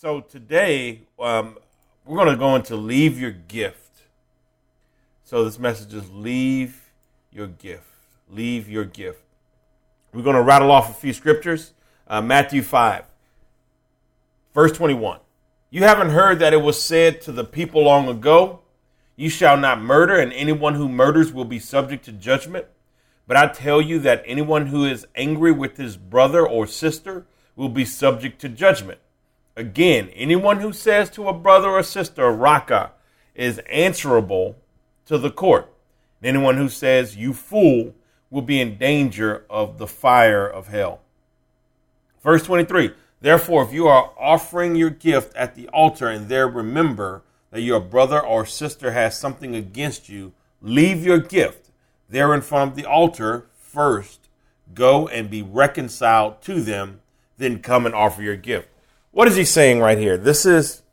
So today, um, we're going to go into leave your gift. So this message is leave your gift. Leave your gift. We're going to rattle off a few scriptures. Uh, Matthew 5, verse 21. You haven't heard that it was said to the people long ago, You shall not murder, and anyone who murders will be subject to judgment. But I tell you that anyone who is angry with his brother or sister will be subject to judgment. Again, anyone who says to a brother or sister, Raca, is answerable to the court. Anyone who says, You fool, will be in danger of the fire of hell. Verse 23 Therefore, if you are offering your gift at the altar and there remember that your brother or sister has something against you, leave your gift there in front of the altar first. Go and be reconciled to them, then come and offer your gift. What is he saying right here? This is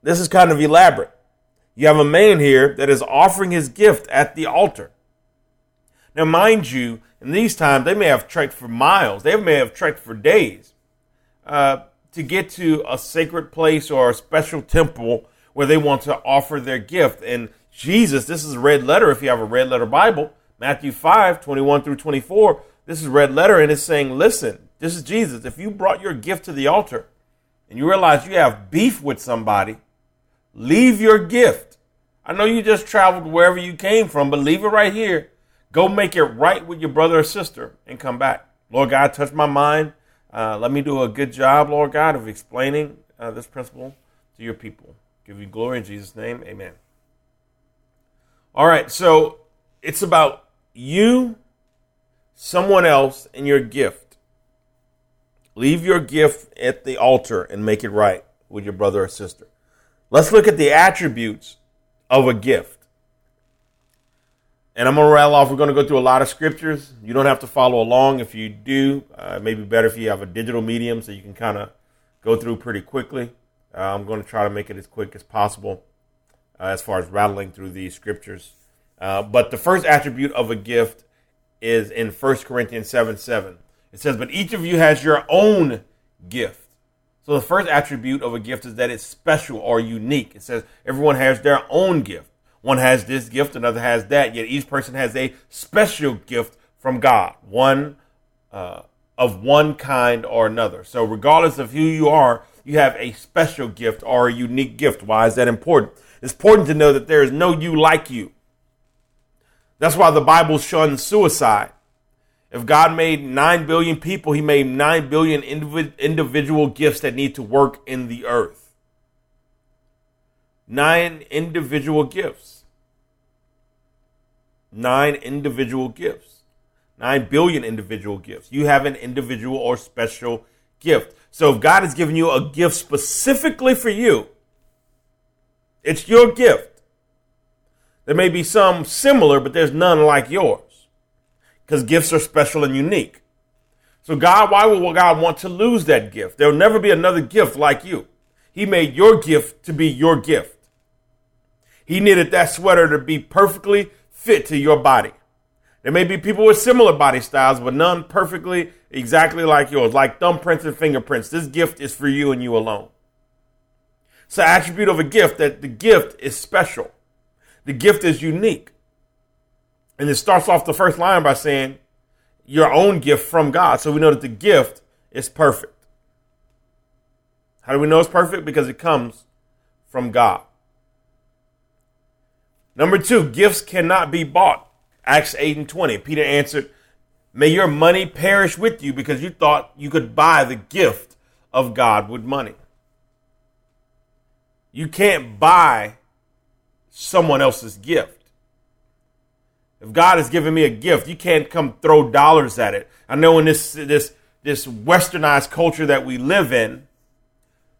this is kind of elaborate. You have a man here that is offering his gift at the altar. Now, mind you, in these times they may have trekked for miles. They may have trekked for days uh, to get to a sacred place or a special temple where they want to offer their gift. And Jesus, this is a red letter. If you have a red letter Bible, Matthew 5, 21 through 24, this is red letter and it's saying, listen, this is Jesus. If you brought your gift to the altar, and you realize you have beef with somebody, leave your gift. I know you just traveled wherever you came from, but leave it right here. Go make it right with your brother or sister and come back. Lord God, touch my mind. Uh, let me do a good job, Lord God, of explaining uh, this principle to your people. Give you glory in Jesus' name. Amen. All right, so it's about you, someone else, and your gift. Leave your gift at the altar and make it right with your brother or sister. Let's look at the attributes of a gift. And I'm going to rattle off. We're going to go through a lot of scriptures. You don't have to follow along. If you do, uh, maybe better if you have a digital medium so you can kind of go through pretty quickly. Uh, I'm going to try to make it as quick as possible uh, as far as rattling through these scriptures. Uh, but the first attribute of a gift is in 1 Corinthians 7 7. It says, But each of you has your own gift. So the first attribute of a gift is that it's special or unique. It says everyone has their own gift. One has this gift, another has that, yet each person has a special gift from God, one uh, of one kind or another. So, regardless of who you are, you have a special gift or a unique gift. Why is that important? It's important to know that there is no you like you. That's why the Bible shuns suicide. If God made 9 billion people, he made 9 billion individual gifts that need to work in the earth. Nine individual gifts. Nine individual gifts. 9 billion individual gifts. You have an individual or special gift. So if God has given you a gift specifically for you, it's your gift. There may be some similar, but there's none like yours because gifts are special and unique. So, God, why would God want to lose that gift? There will never be another gift like you. He made your gift to be your gift. He needed that sweater to be perfectly fit to your body. There may be people with similar body styles, but none perfectly exactly like yours, like thumbprints and fingerprints. This gift is for you and you alone. It's an attribute of a gift that the gift is special. The gift is unique. And it starts off the first line by saying, your own gift from God. So we know that the gift is perfect. How do we know it's perfect? Because it comes from God. Number two, gifts cannot be bought. Acts 8 and 20. Peter answered, May your money perish with you because you thought you could buy the gift of God with money. You can't buy someone else's gift. If God has given me a gift, you can't come throw dollars at it. I know in this this this westernized culture that we live in,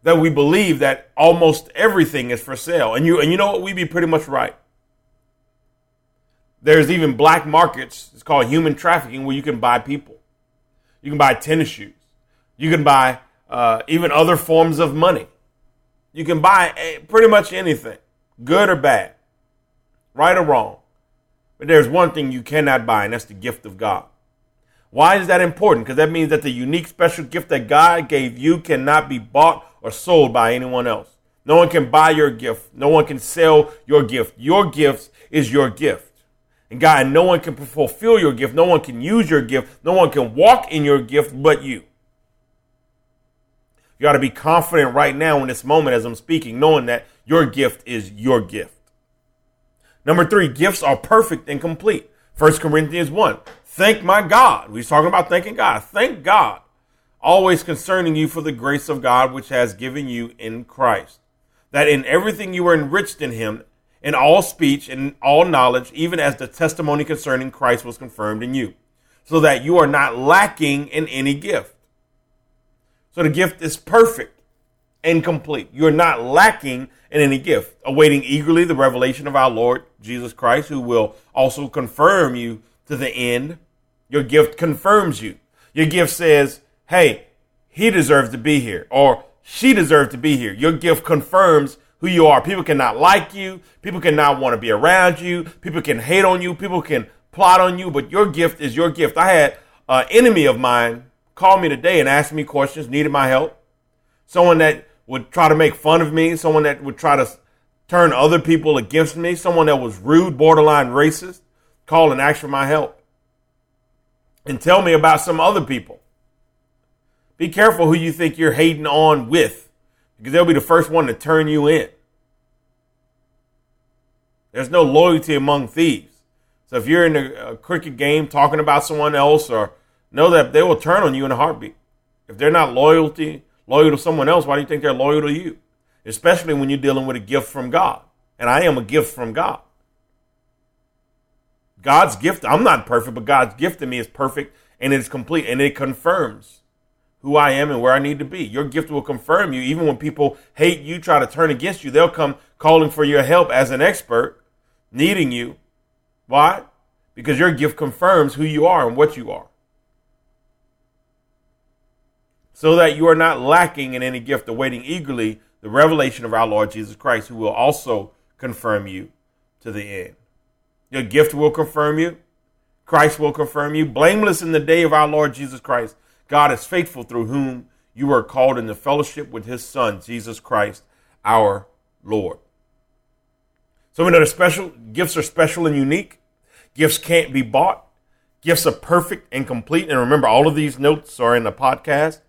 that we believe that almost everything is for sale. And you and you know what? We'd be pretty much right. There's even black markets. It's called human trafficking, where you can buy people. You can buy tennis shoes. You can buy uh, even other forms of money. You can buy eh, pretty much anything, good or bad, right or wrong. But there's one thing you cannot buy, and that's the gift of God. Why is that important? Because that means that the unique special gift that God gave you cannot be bought or sold by anyone else. No one can buy your gift. No one can sell your gift. Your gift is your gift. And God, no one can fulfill your gift. No one can use your gift. No one can walk in your gift but you. You ought to be confident right now in this moment as I'm speaking, knowing that your gift is your gift. Number three, gifts are perfect and complete. 1 Corinthians 1. Thank my God. We're talking about thanking God. Thank God. Always concerning you for the grace of God which has given you in Christ. That in everything you were enriched in him, in all speech and all knowledge, even as the testimony concerning Christ was confirmed in you, so that you are not lacking in any gift. So the gift is perfect and complete. You're not lacking in any gift, awaiting eagerly the revelation of our Lord Jesus Christ, who will also confirm you to the end. Your gift confirms you. Your gift says, hey, he deserves to be here, or she deserves to be here. Your gift confirms who you are. People cannot like you. People cannot want to be around you. People can hate on you. People can plot on you, but your gift is your gift. I had an enemy of mine call me today and ask me questions, needed my help. Someone that would try to make fun of me, someone that would try to turn other people against me, someone that was rude, borderline racist, call and ask for my help. And tell me about some other people. Be careful who you think you're hating on with, because they'll be the first one to turn you in. There's no loyalty among thieves. So if you're in a, cricket game talking about someone else, or know that they will turn on you in a heartbeat. If they're not loyalty loyal to someone else, why do you think they're loyal to you? Especially when you're dealing with a gift from God. And I am a gift from God. God's gift, I'm not perfect, but God's gift to me is perfect and it is complete and it confirms who I am and where I need to be. Your gift will confirm you. Even when people hate you, try to turn against you, they'll come calling for your help as an expert, needing you. Why? Because your gift confirms who you are and what you are. So that you are not lacking in any gift, awaiting eagerly the revelation of our Lord Jesus Christ, who will also confirm you to the end. Your gift will confirm you. Christ will confirm you. Blameless in the day of our Lord Jesus Christ. God is faithful through whom you are called into fellowship with his Son, Jesus Christ, our Lord. So we know special gifts are special and unique. Gifts can't be bought. Gifts are perfect and complete. And remember, all of these notes are in the podcast.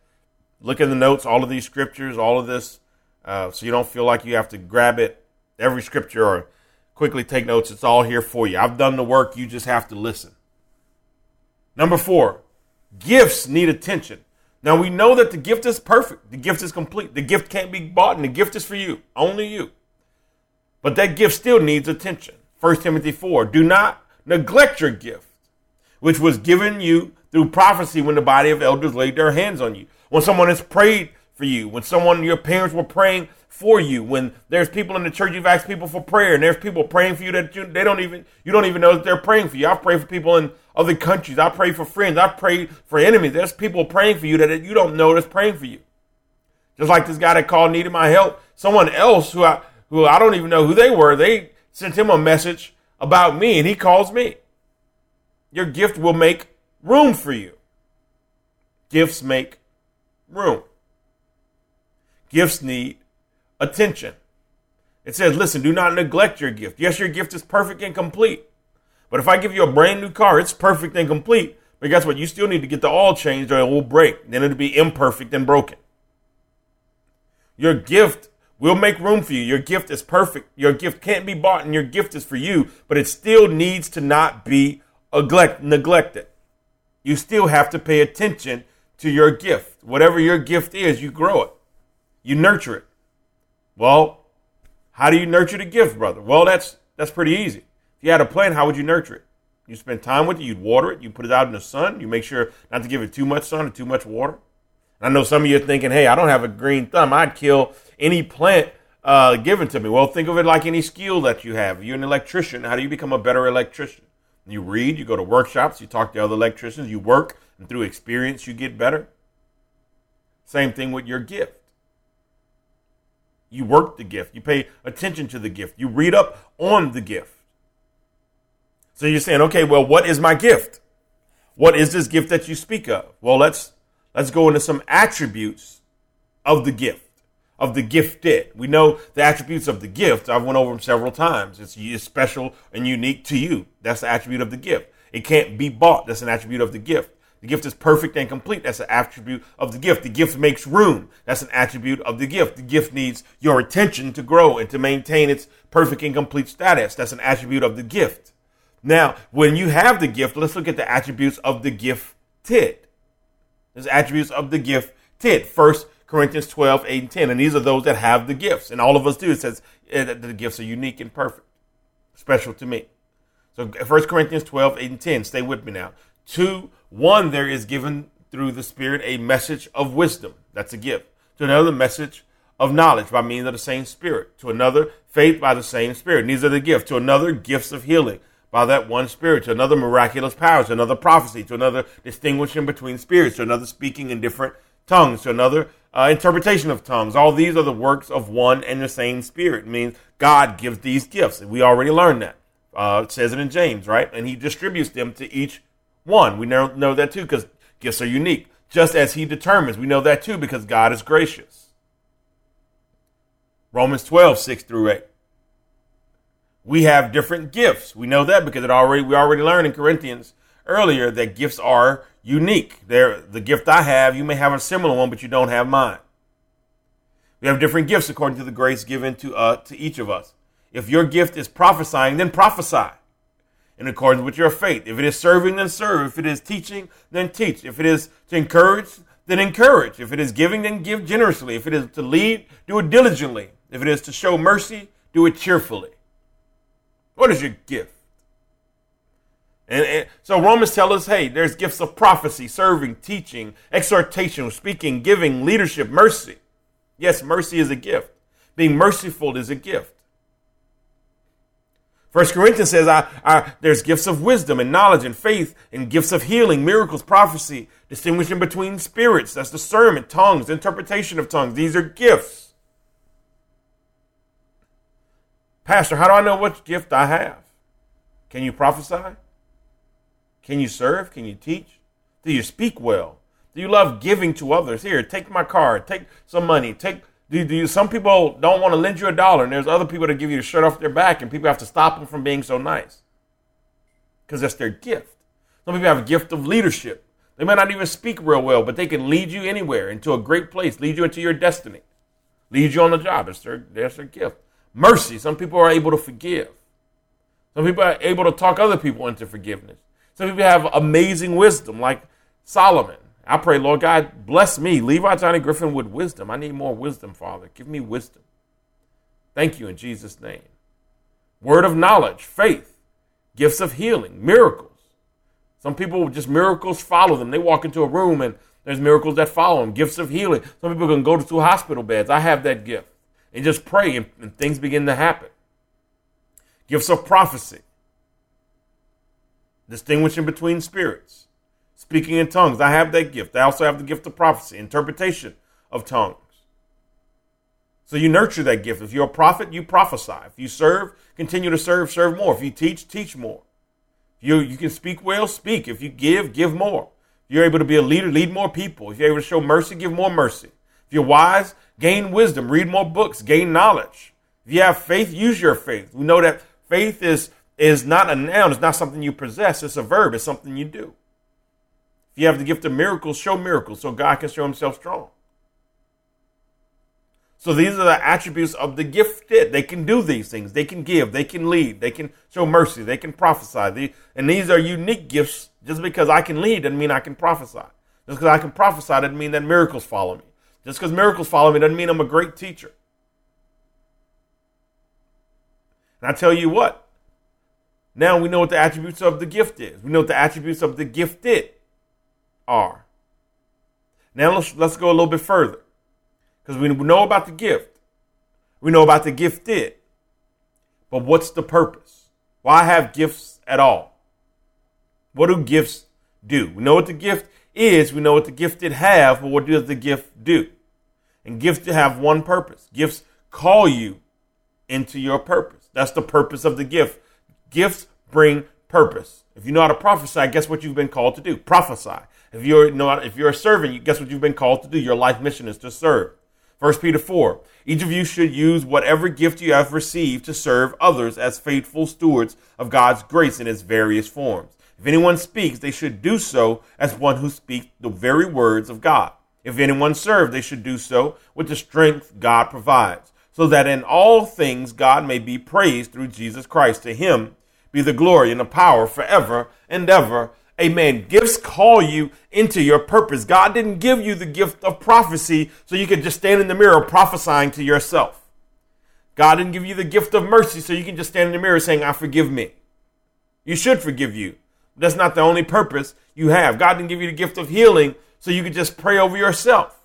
Look in the notes, all of these scriptures, all of this, uh, so you don't feel like you have to grab it every scripture or quickly take notes. It's all here for you. I've done the work. You just have to listen. Number four, gifts need attention. Now we know that the gift is perfect. The gift is complete. The gift can't be bought and the gift is for you, only you. But that gift still needs attention. 1 Timothy 4, do not neglect your gift, which was given you through prophecy when the body of elders laid their hands on you. When someone has prayed for you, when someone, your parents were praying for you. When there's people in the church, you've asked people for prayer, and there's people praying for you that you, they don't even you don't even know that they're praying for you. I've prayed for people in other countries. I pray for friends. I pray for enemies. There's people praying for you that you don't know that's praying for you. Just like this guy that called needed my help. Someone else who I who I don't even know who they were. They sent him a message about me, and he calls me. Your gift will make room for you. Gifts make room. Gifts need attention. It says, listen, do not neglect your gift. Yes, your gift is perfect and complete. But if I give you a brand new car, it's perfect and complete. But guess what? You still need to get the oil changed or it will break. Then it'll be imperfect and broken. Your gift will make room for you. Your gift is perfect. Your gift can't be bought and your gift is for you, but it still needs to not be neglect, neglected. You still have to pay attention to your gift. Whatever your gift is, you grow it. You nurture it. Well, how do you nurture the gift, brother? Well, that's that's pretty easy. If you had a plant, how would you nurture it? You spend time with it, you'd water it, you put it out in the sun, you make sure not to give it too much sun or too much water. I know some of you are thinking, hey, I don't have a green thumb. I'd kill any plant uh, given to me. Well, think of it like any skill that you have. You're an electrician. How do you become a better electrician? You read, you go to workshops, you talk to other electricians, you work, and through experience, you get better. Same thing with your gift. You work the gift. You pay attention to the gift. You read up on the gift. So you're saying, okay, well, what is my gift? What is this gift that you speak of? Well, let's let's go into some attributes of the gift. of the gifted. We know the attributes of the gift. I've went over them several times. It's, it's special and unique to you. That's the attribute of the gift. It can't be bought. That's an attribute of the gift. The gift is perfect and complete. That's an attribute of the gift. The gift makes room. That's an attribute of the gift. The gift needs your attention to grow and to maintain its perfect and complete status. That's an attribute of the gift. Now, when you have the gift, let's look at the attributes of the gifted. There's attributes of the gift gifted. First Corinthians 12, 8, and 10. And these are those that have the gifts. And all of us do. It says eh, that the gifts are unique and perfect, special to me. So 1 Corinthians 12, 8, and 10. Stay with me now. Two, one, there is given through the Spirit a message of wisdom. That's a gift. To another, message of knowledge by means of the same Spirit. To another, faith by the same Spirit. And these are the gifts. To another, gifts of healing by that one Spirit. To another, miraculous powers. To another, prophecy. To another, distinguishing between spirits. To another, speaking in different tongues. To another, uh, interpretation of tongues. All these are the works of one and the same Spirit. It means God gives these gifts. We already learned that. Uh, it says it in James, right? And He distributes them to each one. We know, know that too because gifts are unique. Just as He determines. We know that too because God is gracious. Romans 12, 6 through 8. We have different gifts. We know that because it already we already learned in Corinthians earlier that gifts are unique. They're, the gift I have, you may have a similar one, but you don't have mine. We have different gifts according to the grace given to uh, to each of us. If your gift is prophesying, then prophesy in accordance with your faith. If it is serving, then serve. If it is teaching, then teach. If it is to encourage, then encourage. If it is giving, then give generously. If it is to lead, do it diligently. If it is to show mercy, do it cheerfully. What is your gift? And, and, so Romans tell us, hey, there's gifts of prophecy, serving, teaching, exhortation, speaking, giving, leadership, mercy. Yes, mercy is a gift. Being merciful is a gift. First Corinthians says, I, I, there's gifts of wisdom and knowledge and faith and gifts of healing, miracles, prophecy, distinguishing between spirits. That's discernment, tongues, interpretation of tongues. These are gifts. Pastor, how do I know what gift I have? Can you prophesy? Can you serve? Can you teach? Do you speak well? Do you love giving to others? Here, take my card, take some money, take. Do, do you, some people don't want to lend you a dollar, and there's other people that give you a shirt off their back, and people have to stop them from being so nice because that's their gift. Some people have a gift of leadership. They might not even speak real well, but they can lead you anywhere into a great place, lead you into your destiny, lead you on the job. That's their, that's their gift. Mercy. Some people are able to forgive. Some people are able to talk other people into forgiveness. Some people have amazing wisdom, like Solomon. I pray, Lord God, bless me, Levi Johnny Griffin, with wisdom. I need more wisdom, Father. Give me wisdom. Thank you in Jesus' name. Word of knowledge, faith, gifts of healing, miracles. Some people just miracles follow them. They walk into a room and there's miracles that follow them. Gifts of healing. Some people can go to hospital beds. I have that gift. And just pray and, and things begin to happen. Gifts of prophecy distinguishing between spirits, speaking in tongues. I have that gift. I also have the gift of prophecy, interpretation of tongues. So you nurture that gift. If you're a prophet, you prophesy. If you serve, continue to serve, serve more. If you teach, teach more. If you, you can speak well, speak. If you give, give more. If you're able to be a leader, lead more people. If you're able to show mercy, give more mercy. If you're wise, gain wisdom, read more books, gain knowledge. If you have faith, use your faith. We know that faith is is not a noun, it's not something you possess, it's a verb, it's something you do. If you have the gift of miracles, show miracles so God can show himself strong. So these are the attributes of the gifted. They can do these things. They can give. They can lead. They can show mercy. They can prophesy. and these are unique gifts. Just because I can lead doesn't mean I can prophesy. Just because I can prophesy doesn't mean that miracles follow me. Just because miracles follow me doesn't mean I'm a great teacher. And I tell you what, now we know what the attributes of the gift is. We know what the attributes of the gifted are. Now let's let's go a little bit further. Because we know about the gift. We know about the gifted. But what's the purpose? Why have gifts at all? What do gifts do? We know what the gift is, we know what the gifted have, but what does the gift do? And gifts have one purpose. Gifts call you into your purpose. That's the purpose of the gift Gifts bring purpose. If you know how to prophesy, guess what you've been called to do? Prophesy. If you're if you're a servant, guess what you've been called to do? Your life mission is to serve. 1 Peter 4. Each of you should use whatever gift you have received to serve others as faithful stewards of God's grace in its various forms. If anyone speaks, they should do so as one who speaks the very words of God. If anyone serves, they should do so with the strength God provides, so that in all things God may be praised through Jesus Christ. To him be the glory and the power forever and ever. Amen. Gifts call you into your purpose. God didn't give you the gift of prophecy so you could just stand in the mirror prophesying to yourself. God didn't give you the gift of mercy so you can just stand in the mirror saying, I forgive me. You should forgive you. That's not the only purpose you have. God didn't give you the gift of healing so you could just pray over yourself.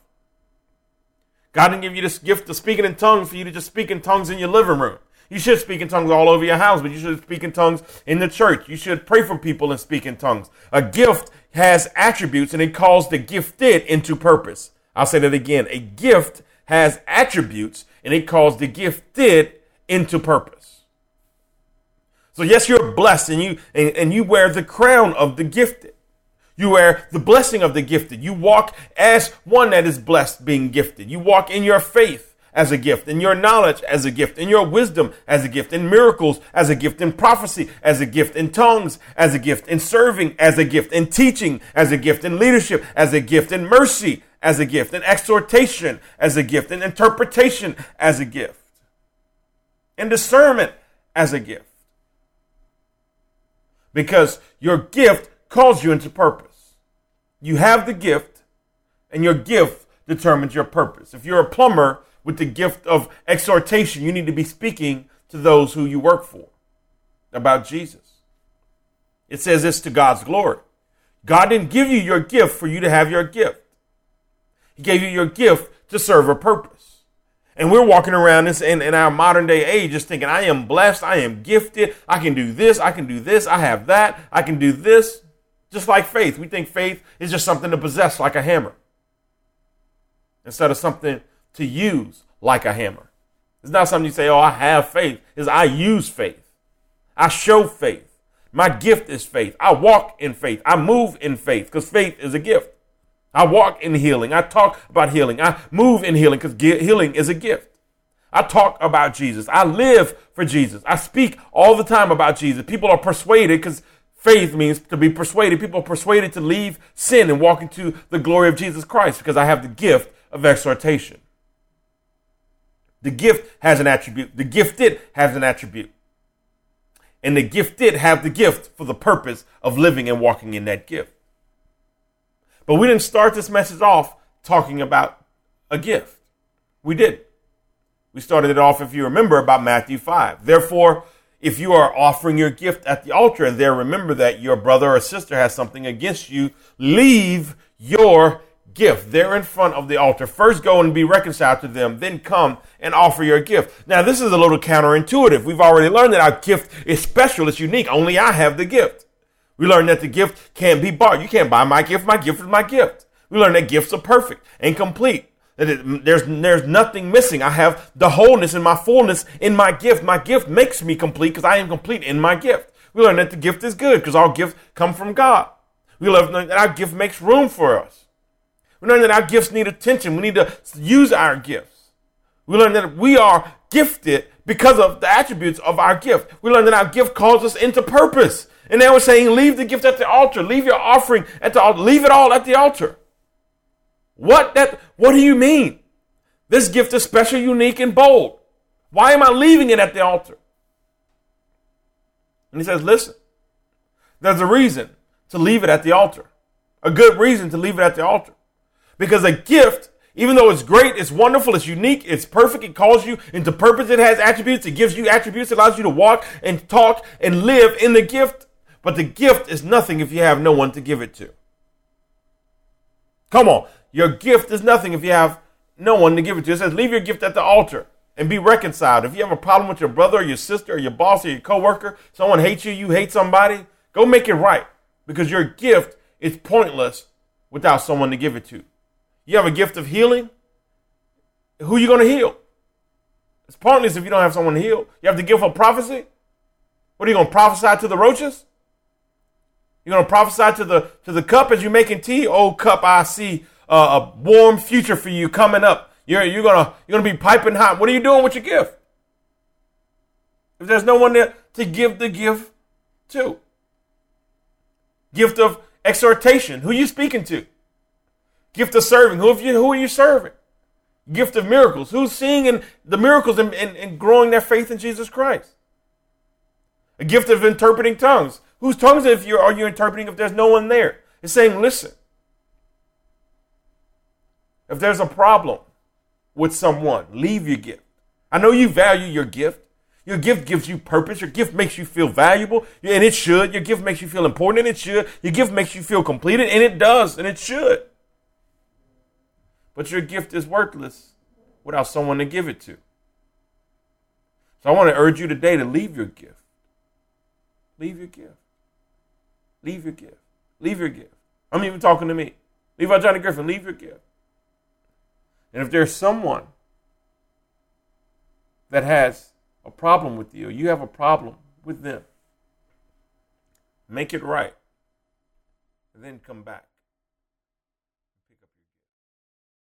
God didn't give you this gift of speaking in tongues for you to just speak in tongues in your living room. You should speak in tongues all over your house, but you should speak in tongues in the church. You should pray for people and speak in tongues. A gift has attributes and it calls the gifted into purpose. I'll say that again. A gift has attributes and it calls the gifted into purpose. So yes, you're blessed and you and, and you wear the crown of the gifted. You wear the blessing of the gifted. You walk as one that is blessed being gifted. You walk in your faith as a gift, in your knowledge as a gift, in your wisdom as a gift, in miracles as a gift, in prophecy as a gift, in tongues as a gift, in serving as a gift, in teaching as a gift, in leadership as a gift, in mercy as a gift, in exhortation as a gift, in interpretation as a gift, in discernment as a gift. Because your gift calls you into purpose. You have the gift, and your gift determines your purpose. If you're a plumber, with the gift of exhortation, you need to be speaking to those who you work for about Jesus. It says this to God's glory. God didn't give you your gift for you to have your gift. He gave you your gift to serve a purpose. And we're walking around this in, in our modern day age just thinking, I am blessed, I am gifted, I can do this, I can do this, I have that, I can do this. Just like faith. We think faith is just something to possess like a hammer. Instead of something to use like a hammer. It's not something you say, oh, I have faith. It's I use faith. I show faith. My gift is faith. I walk in faith. I move in faith because faith is a gift. I walk in healing. I talk about healing. I move in healing because healing is a gift. I talk about Jesus. I live for Jesus. I speak all the time about Jesus. People are persuaded because faith means to be persuaded. People are persuaded to leave sin and walk into the glory of Jesus Christ because I have the gift of exhortation. The gift has an attribute. The gifted has an attribute. And the gifted have the gift for the purpose of living and walking in that gift. But we didn't start this message off talking about a gift. We did. We started it off, if you remember, about Matthew 5. Therefore, if you are offering your gift at the altar and there remember that your brother or sister has something against you, leave your gift there in front of the altar. First go and be reconciled to them, then come and offer your gift. Now, this is a little counterintuitive. We've already learned that our gift is special, it's unique. Only I have the gift. We learned that the gift can't be bought. You can't buy my gift. My gift is my gift. We learned that gifts are perfect and complete. That it, there's there's nothing missing. I have the wholeness and my fullness in my gift. My gift makes me complete because I am complete in my gift. We learned that the gift is good because our gifts come from God. We learned that our gift makes room for us. We learn that our gifts need attention. We need to use our gifts. We learn that we are gifted because of the attributes of our gift. We learn that our gift calls us into purpose. And they were saying, leave the gift at the altar. Leave your offering at the altar. Leave it all at the altar. What that, what do you mean? This gift is special, unique, and bold. Why am I leaving it at the altar? And he says, listen, there's a reason to leave it at the altar. A good reason to leave it at the altar. Because a gift, even though it's great, it's wonderful, it's unique, it's perfect, it calls you into purpose, it has attributes, it gives you attributes, it allows you to walk and talk and live in the gift. But the gift is nothing if you have no one to give it to. Come on. Your gift is nothing if you have no one to give it to. It says, leave your gift at the altar and be reconciled. If you have a problem with your brother or your sister or your boss or your coworker, someone hates you, you hate somebody, go make it right because your gift is pointless without someone to give it to. You have a gift of healing. Who are you going to heal? It's pointless if you don't have someone to heal. You have the gift of prophecy. What are you going to prophesy to the roaches? You're going to prophesy to the to the cup as you're making tea. Oh, cup, I see a warm future for you coming up. You're, you're gonna you're gonna be piping hot. What are you doing with your gift? If there's no one there to give the gift to. Gift of exhortation. Who you speaking to? Gift of serving. Who, you, who are you serving? Gift of miracles. Who's seeing the miracles and, and, and growing their faith in Jesus Christ? A gift of interpreting tongues. Whose tongues if you are you interpreting if there's no one there? It's saying, listen. If there's a problem with someone, leave your gift. I know you value your gift. Your gift gives you purpose. Your gift makes you feel valuable, and it should. Your gift makes you feel important, and it should. Your gift makes you feel completed, and it does, and it should. But your gift is worthless without someone to give it to. So I want to urge you today to leave your gift. Leave your gift. Leave your gift. Leave your gift. I'm even talking to me. Levi Johnny Griffin. Leave your gift. And if there's someone that has a problem with you, you have a problem with them, make it right. Then come back.